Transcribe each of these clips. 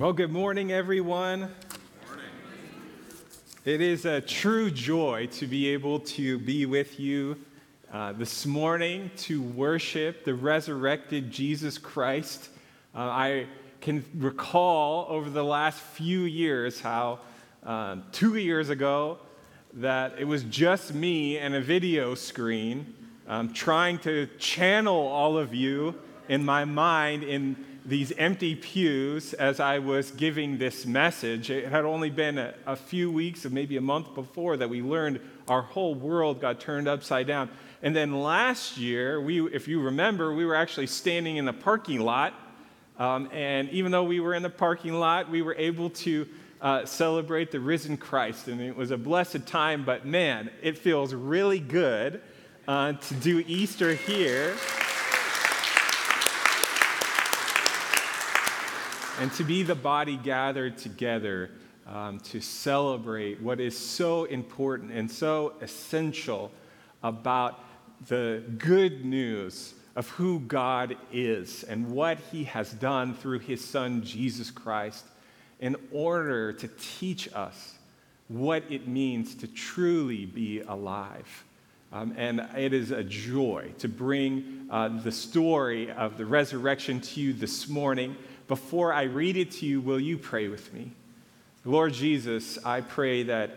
Well, good morning, everyone. It is a true joy to be able to be with you uh, this morning to worship the resurrected Jesus Christ. Uh, I can recall over the last few years how um, two years ago that it was just me and a video screen um, trying to channel all of you in my mind in these empty pews as I was giving this message. It had only been a, a, few weeks, or maybe a month before, that we learned our whole world got turned upside down. And then last year, we, if you remember, we were actually standing in the parking lot. Um, and even though we were in the parking lot, we were able to uh, celebrate the risen Christ. And it was a blessed time, but man, it feels really good uh, to do Easter here. And to be the body gathered together um, to celebrate what is so important and so essential about the good news of who God is and what he has done through his son Jesus Christ in order to teach us what it means to truly be alive. Um, and it is a joy to bring uh, the story of the resurrection to you this morning before I read it to you, will you pray with me? Lord Jesus, I pray that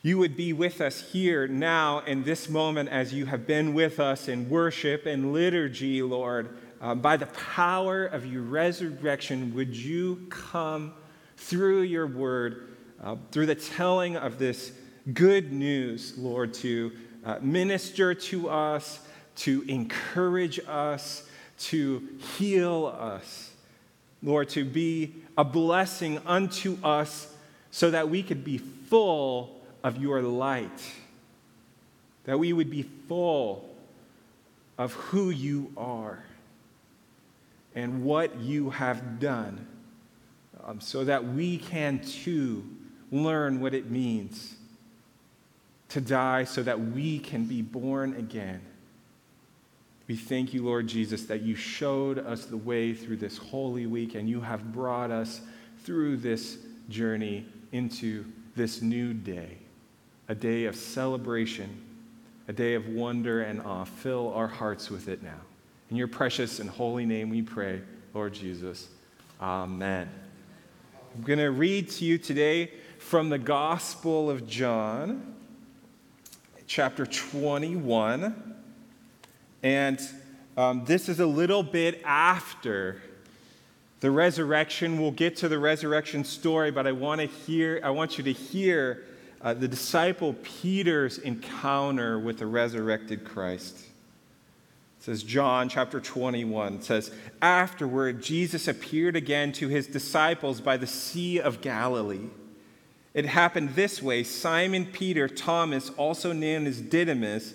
you would be with us here now in this moment as you have been with us in worship and liturgy, Lord. Uh, by the power of your resurrection, would you come through your word, uh, through the telling of this good news, Lord, to uh, minister to us, to encourage us, to heal us. Lord, to be a blessing unto us so that we could be full of your light, that we would be full of who you are and what you have done, um, so that we can too learn what it means to die so that we can be born again we thank you, Lord Jesus, that you showed us the way through this holy week and you have brought us through this journey into this new day, a day of celebration, a day of wonder and awe. Fill our hearts with it now. In your precious and holy name we pray, Lord Jesus. Amen. I'm going to read to you today from the Gospel of John, chapter 21 and um, this is a little bit after the resurrection. We'll get to the resurrection story, but I want to hear, I want you to hear uh, the disciple Peter's encounter with the resurrected Christ. It says, John chapter 21 it says, Afterward, Jesus appeared again to his disciples by the Sea of Galilee. It happened this way Simon Peter, Thomas, also known as Didymus,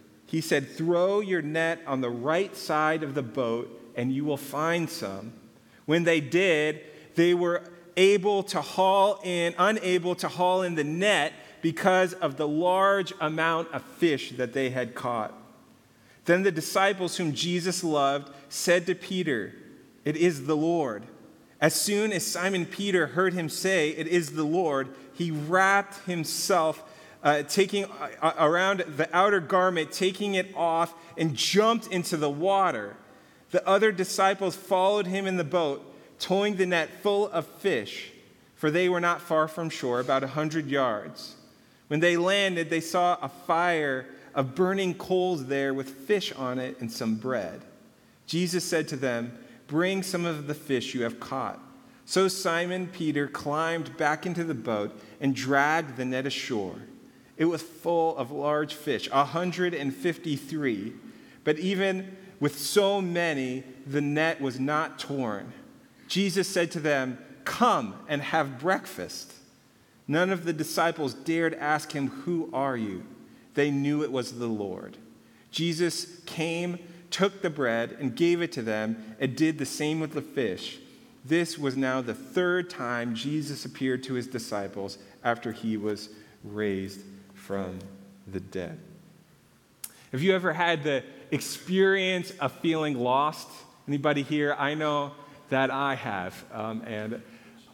He said, Throw your net on the right side of the boat and you will find some. When they did, they were able to haul in, unable to haul in the net because of the large amount of fish that they had caught. Then the disciples whom Jesus loved said to Peter, It is the Lord. As soon as Simon Peter heard him say, It is the Lord, he wrapped himself uh, taking uh, uh, around the outer garment, taking it off, and jumped into the water. The other disciples followed him in the boat, towing the net full of fish, for they were not far from shore, about a hundred yards. When they landed, they saw a fire of burning coals there with fish on it and some bread. Jesus said to them, Bring some of the fish you have caught. So Simon Peter climbed back into the boat and dragged the net ashore it was full of large fish, 153. But even with so many, the net was not torn. Jesus said to them, Come and have breakfast. None of the disciples dared ask him, Who are you? They knew it was the Lord. Jesus came, took the bread, and gave it to them, and did the same with the fish. This was now the third time Jesus appeared to his disciples after he was raised from the dead. Have you ever had the experience of feeling lost? Anybody here? I know that I have. Um, and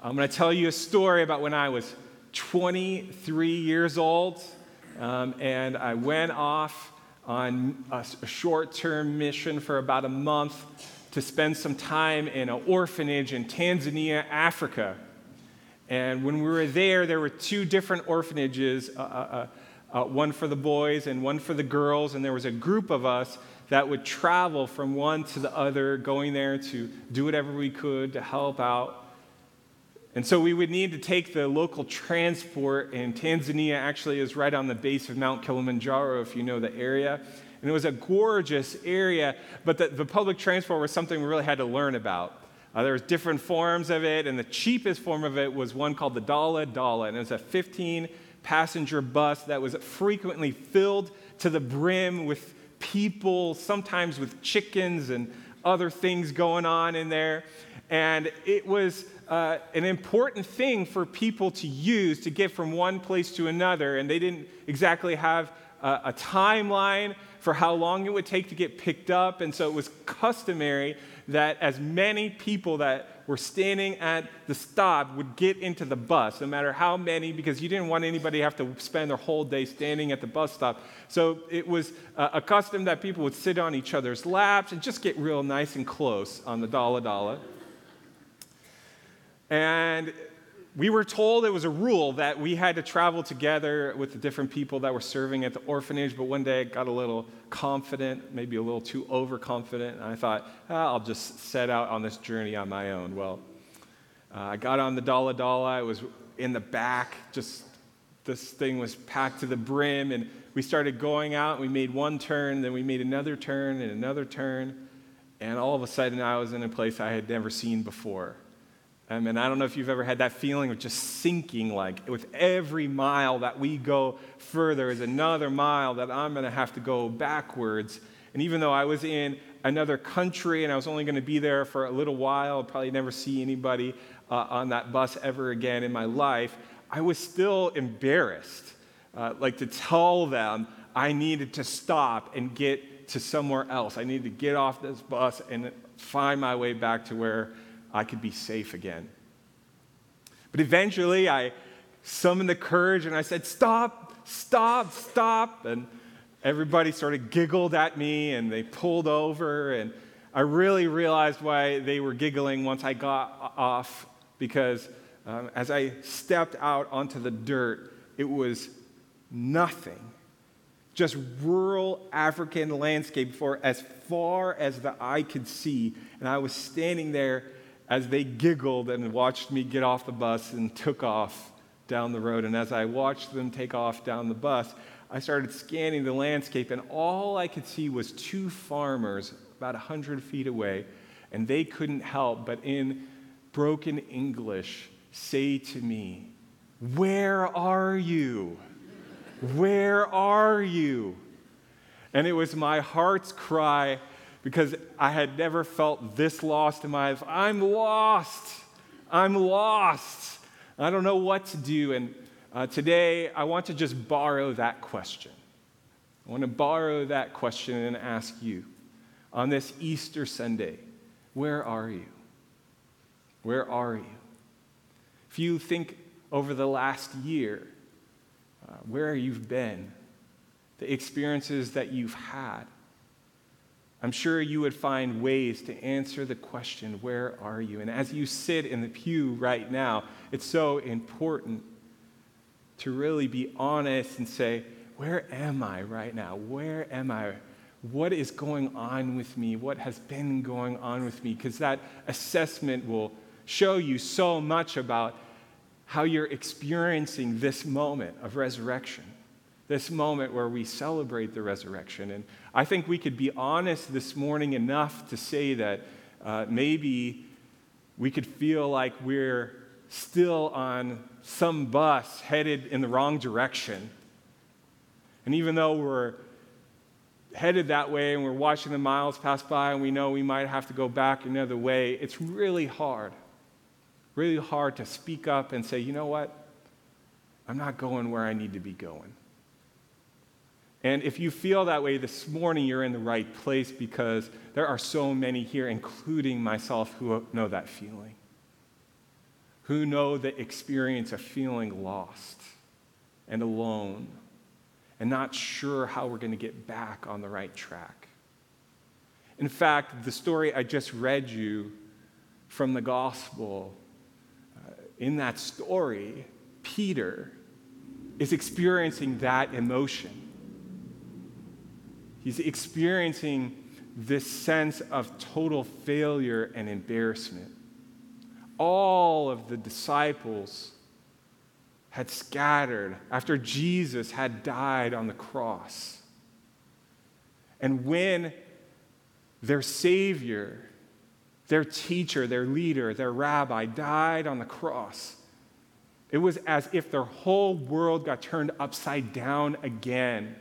I'm going to tell you a story about when I was 23 years old. Um, and I went off on a, a short term mission for about a month to spend some time in an orphanage in Tanzania, Africa. And when we were there, there were two different orphanages uh, uh, uh, one for the boys and one for the girls. And there was a group of us that would travel from one to the other, going there to do whatever we could to help out. And so we would need to take the local transport, and Tanzania actually is right on the base of Mount Kilimanjaro, if you know the area. And it was a gorgeous area, but the, the public transport was something we really had to learn about. Uh, there was different forms of it, and the cheapest form of it was one called the Dala Dala, and it was a 15 passenger bus that was frequently filled to the brim with people, sometimes with chickens and other things going on in there. And it was uh, an important thing for people to use to get from one place to another. And they didn't exactly have a, a timeline for how long it would take to get picked up. And so it was customary that as many people that were standing at the stop would get into the bus, no matter how many, because you didn't want anybody to have to spend their whole day standing at the bus stop. So it was uh, a custom that people would sit on each other's laps and just get real nice and close on the Dala Dala. And we were told it was a rule that we had to travel together with the different people that were serving at the orphanage, but one day I got a little confident, maybe a little too overconfident, and I thought, ah, I'll just set out on this journey on my own. Well, uh, I got on the Dala Dala, I was in the back, just this thing was packed to the brim, and we started going out. We made one turn, then we made another turn and another turn, and all of a sudden I was in a place I had never seen before. Um, and I don't know if you've ever had that feeling of just sinking, like with every mile that we go further is another mile that I'm going to have to go backwards. And even though I was in another country and I was only going to be there for a little while, probably never see anybody uh, on that bus ever again in my life, I was still embarrassed, uh, like to tell them I needed to stop and get to somewhere else. I needed to get off this bus and find my way back to where I could be safe again. But eventually, I summoned the courage and I said, Stop, stop, stop. And everybody sort of giggled at me and they pulled over. And I really realized why they were giggling once I got off because um, as I stepped out onto the dirt, it was nothing. Just rural African landscape for as far as the eye could see. And I was standing there as they giggled and watched me get off the bus and took off down the road. And as I watched them take off down the bus, I started scanning the landscape, and all I could see was two farmers about 100 feet away, and they couldn't help but in broken English say to me, Where are you? Where are you? And it was my heart's cry because I had never felt this lost in my life. I'm lost. I'm lost. I don't know what to do. And uh, today, I want to just borrow that question. I want to borrow that question and ask you on this Easter Sunday where are you? Where are you? If you think over the last year, uh, where you've been, the experiences that you've had, I'm sure you would find ways to answer the question, Where are you? And as you sit in the pew right now, it's so important to really be honest and say, Where am I right now? Where am I? What is going on with me? What has been going on with me? Because that assessment will show you so much about how you're experiencing this moment of resurrection this moment where we celebrate the resurrection. And I think we could be honest this morning enough to say that uh, maybe we could feel like we're still on some bus headed in the wrong direction. And even though we're headed that way and we're watching the miles pass by and we know we might have to go back another way, it's really hard. Really hard to speak up and say, you know what? I'm not going where I need to be going. And if you feel that way this morning, you're in the right place because there are so many here, including myself, who know that feeling, who know the experience of feeling lost and alone and not sure how we're going to get back on the right track. In fact, the story I just read you from the gospel, uh, in that story, Peter is experiencing that emotion. He's experiencing this sense of total failure and embarrassment. All of the disciples had scattered after Jesus had died on the cross. And when their Savior, their teacher, their leader, their rabbi died on the cross, it was as if their whole world got turned upside down again.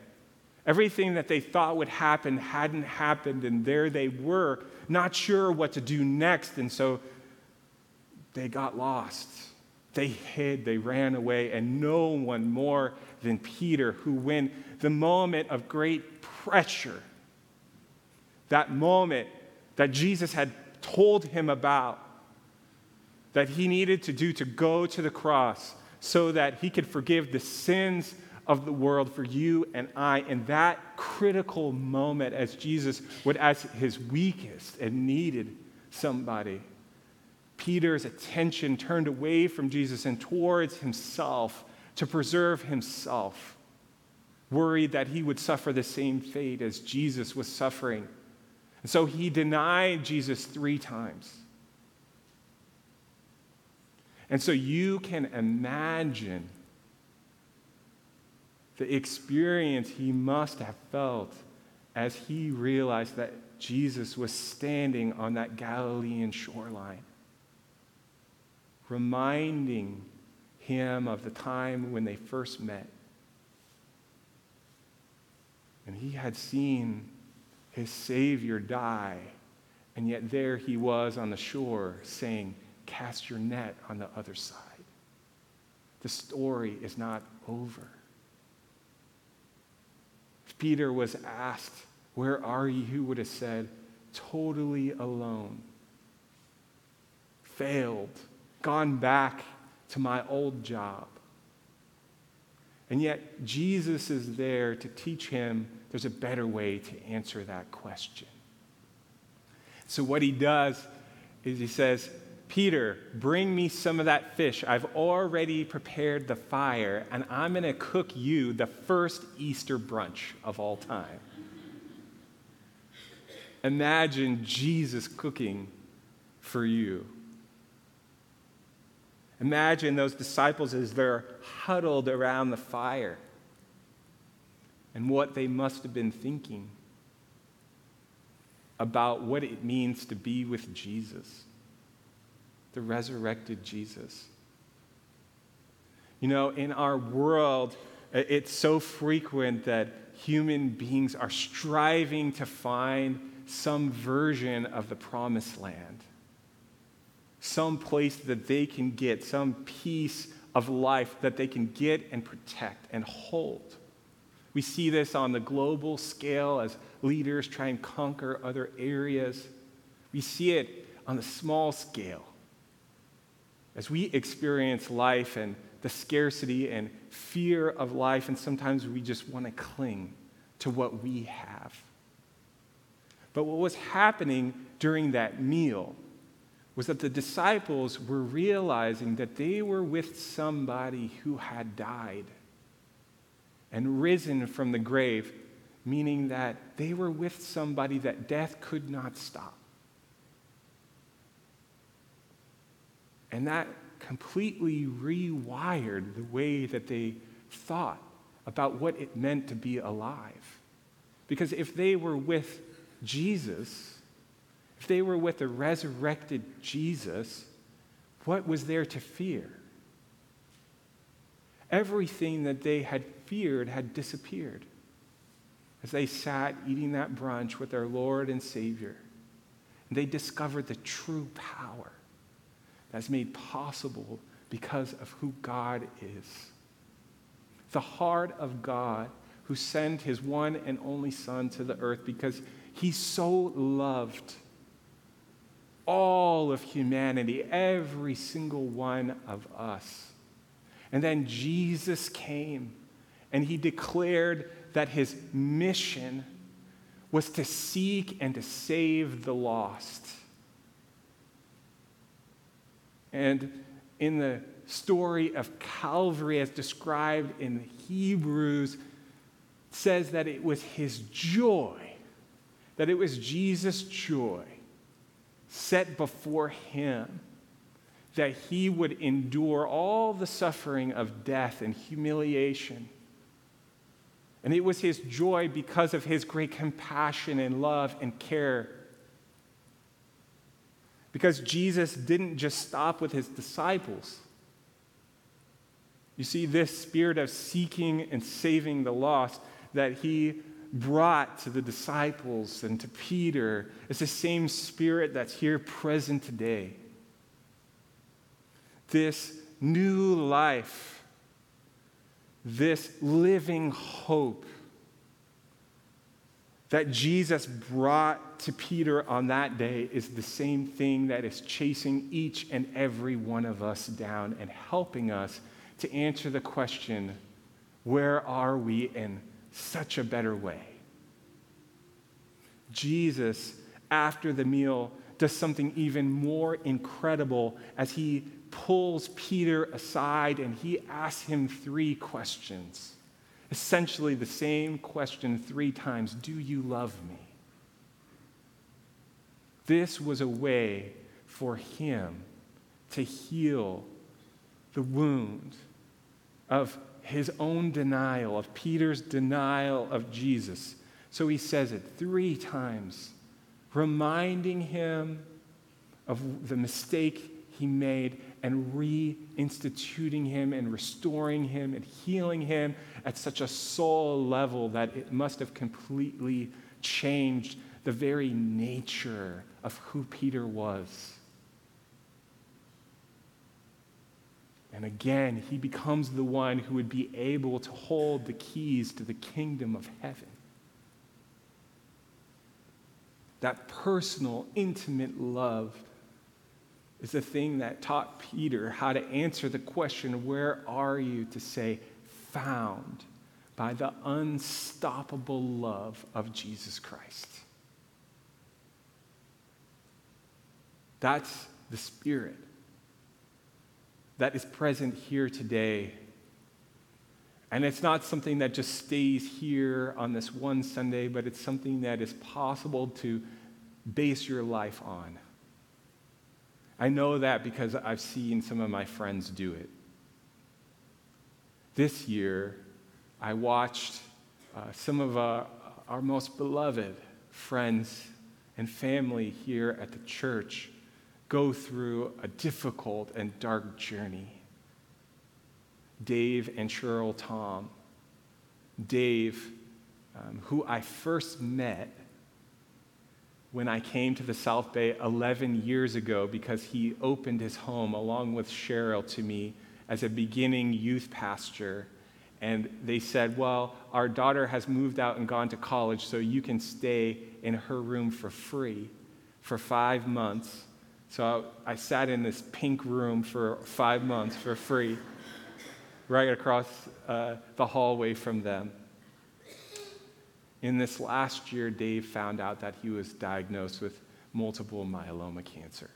Everything that they thought would happen hadn't happened, and there they were, not sure what to do next, and so they got lost. They hid, they ran away, and no one more than Peter, who, when the moment of great pressure, that moment that Jesus had told him about, that he needed to do to go to the cross so that he could forgive the sins of the world for you and I. In that critical moment, as Jesus would, as his weakest and needed somebody, Peter's attention turned away from Jesus and towards himself to preserve himself, worried that he would suffer the same fate as Jesus was suffering. And so he denied Jesus three times. And so you can imagine the experience he must have felt as he realized that Jesus was standing on that Galilean shoreline reminding him of the time when they first met. And he had seen his Savior die, and yet there he was on the shore saying, Cast your net on the other side. The story is not over. Peter was asked, Where are you? Who would have said, Totally alone, failed gone back to my old job. And yet, Jesus is there to teach him there's a better way to answer that question. So, what he does is he says, Peter, bring me some of that fish. I've already prepared the fire, and I'm going to cook you the first Easter brunch of all time. Imagine Jesus cooking for you. Imagine those disciples as they're huddled around the fire and what they must have been thinking about what it means to be with Jesus, the resurrected Jesus. You know, in our world, it's so frequent that human beings are striving to find some version of the promised land some place that they can get, some piece of life that they can get and protect and hold. We see this on the global scale as leaders try and conquer other areas. We see it on the small scale as we experience life and the scarcity and fear of life, and sometimes we just want to cling to what we have. But what was happening during that meal was that the disciples were realizing that they were with somebody who had died and risen from the grave, meaning that they were with somebody that death could not stop. And that completely rewired the way that they thought about what it meant to be alive. Because if they were with Jesus, if they were with the resurrected Jesus, What was there to fear? Everything that they had feared had disappeared as they sat eating that brunch with their Lord and Savior. And they discovered the true power that's made possible because of who God is. The heart of God who sent his one and only Son to the earth because he so loved all of humanity, every single one of us. And then Jesus came and he declared that his mission was to seek and to save the lost. And in the story of Calvary, as described in the Hebrews, says that it was his joy, that it was Jesus' joy set before him that he would endure all the suffering of death and humiliation. And it was his joy because of his great compassion and love and care. Because Jesus didn't just stop with his disciples. You see, this spirit of seeking and saving the lost that he brought to the disciples and to Peter is the same spirit that's here present today. This new life, this living hope that Jesus brought to Peter on that day is the same thing that is chasing each and every one of us down and helping us to answer the question where are we in such a better way? Jesus, after the meal, does something even more incredible as he pulls Peter aside and he asks him three questions. Essentially, the same question three times Do you love me? This was a way for him to heal the wound of his own denial, of Peter's denial of Jesus. So he says it three times, reminding him of the mistake he made and reinstituting him and restoring him and healing him at such a soul level that it must have completely changed the very nature of who Peter was. And again, he becomes the one who would be able to hold the keys to the kingdom of heaven. That personal, intimate love is the thing that taught Peter how to answer the question, Where are you? to say, Found by the unstoppable love of Jesus Christ. That's the Spirit that is present here today. And it's not something that just stays here on this one Sunday, but it's something that is possible to base your life on. I know that because I've seen some of my friends do it. This year, I watched uh, some of uh, our most beloved friends and family here at the church go through a difficult and dark journey. Dave and Cheryl Tom. Dave, um, who I first met when I came to the South Bay 11 years ago because he opened his home along with Cheryl to me as a beginning youth pastor. And they said, Well, our daughter has moved out and gone to college, so you can stay in her room for free for five months. So I sat in this pink room for five months for free, right across uh, the hallway from them. In this last year, Dave found out that he was diagnosed with multiple myeloma cancer.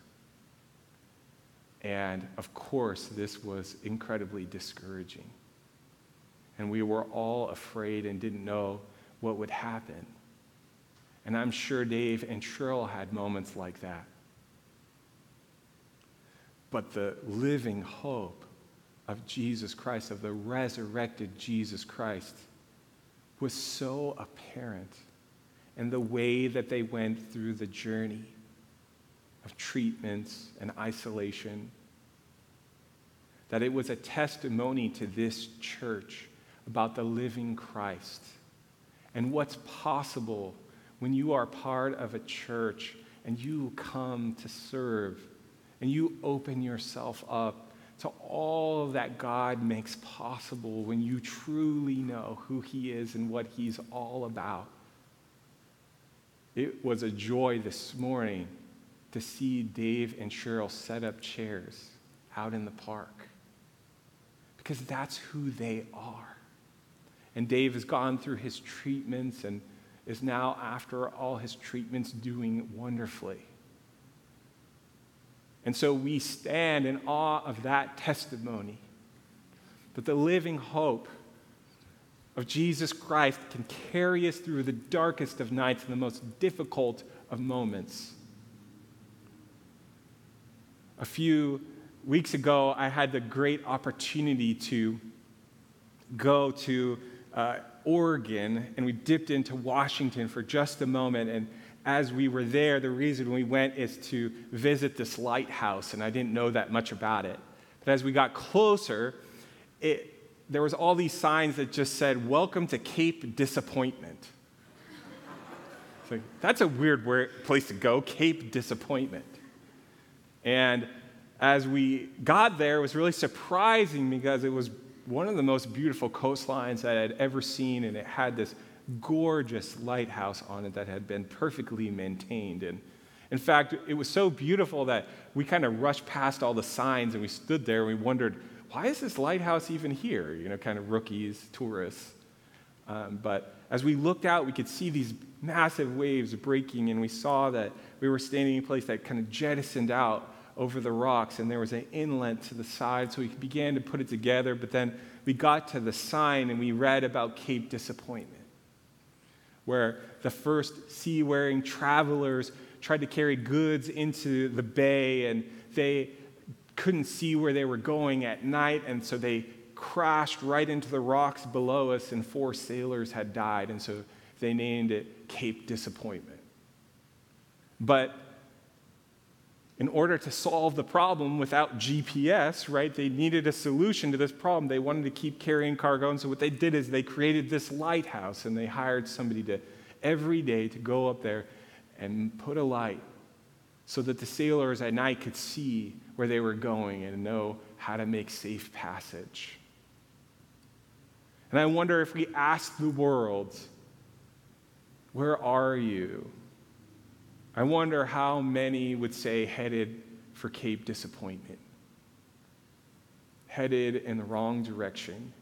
And of course, this was incredibly discouraging. And we were all afraid and didn't know what would happen. And I'm sure Dave and Cheryl had moments like that. But the living hope of Jesus Christ, of the resurrected Jesus Christ, was so apparent in the way that they went through the journey of treatments and isolation that it was a testimony to this church about the living Christ and what's possible when you are part of a church and you come to serve and you open yourself up to all that God makes possible when you truly know who He is and what He's all about. It was a joy this morning to see Dave and Cheryl set up chairs out in the park because that's who they are. And Dave has gone through his treatments and is now, after all his treatments, doing wonderfully. And so we stand in awe of that testimony. that the living hope of Jesus Christ can carry us through the darkest of nights and the most difficult of moments. A few weeks ago, I had the great opportunity to go to uh, Oregon and we dipped into Washington for just a moment. And as we were there, the reason we went is to visit this lighthouse, and I didn't know that much about it. But as we got closer, it, there was all these signs that just said, "Welcome to Cape Disappointment." that's a weird place to go, Cape Disappointment. And as we got there, it was really surprising because it was one of the most beautiful coastlines that I had ever seen, and it had this gorgeous lighthouse on it that had been perfectly maintained. And in fact, it was so beautiful that we kind of rushed past all the signs and we stood there and we wondered, why is this lighthouse even here? You know, kind of rookies, tourists. Um, but as we looked out, we could see these massive waves breaking, and we saw that we were standing in a place that kind of jettisoned out over the rocks, and there was an inlet to the side. So we began to put it together, but then we got to the sign and we read about Cape Disappointment where the first sea-wearing travelers tried to carry goods into the bay and they couldn't see where they were going at night, and so they crashed right into the rocks below us, and four sailors had died, and so they named it Cape Disappointment. But in order to solve the problem without GPS, right, they needed a solution to this problem. They wanted to keep carrying cargo. And so what they did is they created this lighthouse and they hired somebody to every day to go up there and put a light so that the sailors at night could see where they were going and know how to make safe passage. And I wonder if we ask the world, where are you? I wonder how many would say headed for Cape Disappointment, headed in the wrong direction.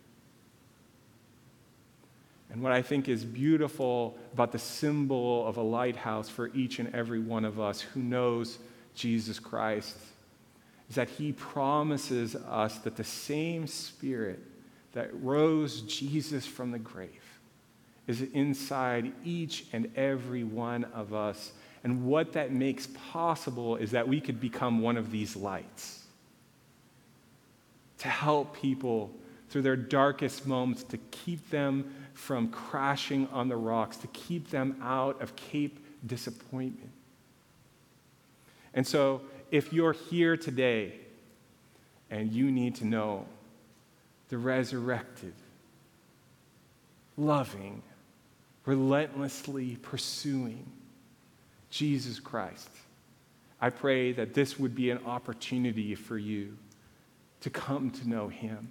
And what I think is beautiful about the symbol of a lighthouse for each and every one of us who knows Jesus Christ is that he promises us that the same Spirit that rose Jesus from the grave is inside each and every one of us and what that makes possible is that we could become one of these lights to help people through their darkest moments, to keep them from crashing on the rocks, to keep them out of Cape disappointment. And so, if you're here today and you need to know the resurrected, loving, relentlessly pursuing, Jesus Christ. I pray that this would be an opportunity for you to come to know him.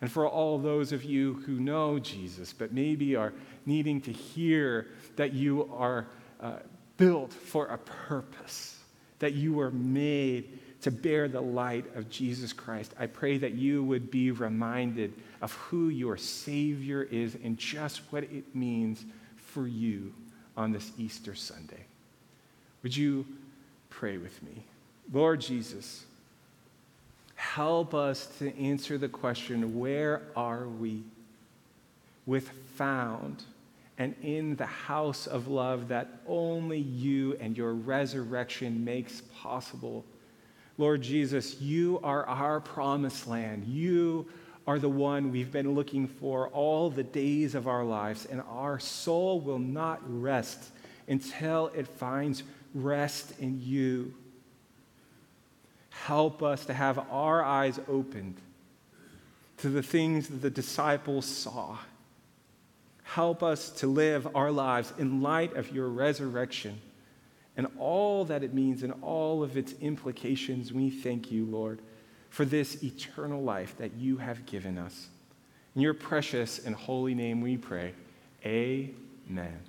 And for all those of you who know Jesus, but maybe are needing to hear that you are uh, built for a purpose, that you were made to bear the light of Jesus Christ, I pray that you would be reminded of who your Savior is and just what it means for you on this Easter Sunday. Would you pray with me? Lord Jesus, help us to answer the question where are we? With found and in the house of love that only you and your resurrection makes possible. Lord Jesus, you are our promised land. You are the one we've been looking for all the days of our lives, and our soul will not rest until it finds rest in you. Help us to have our eyes opened to the things that the disciples saw. Help us to live our lives in light of your resurrection and all that it means and all of its implications. We thank you, Lord, for this eternal life that you have given us. In your precious and holy name we pray. Amen.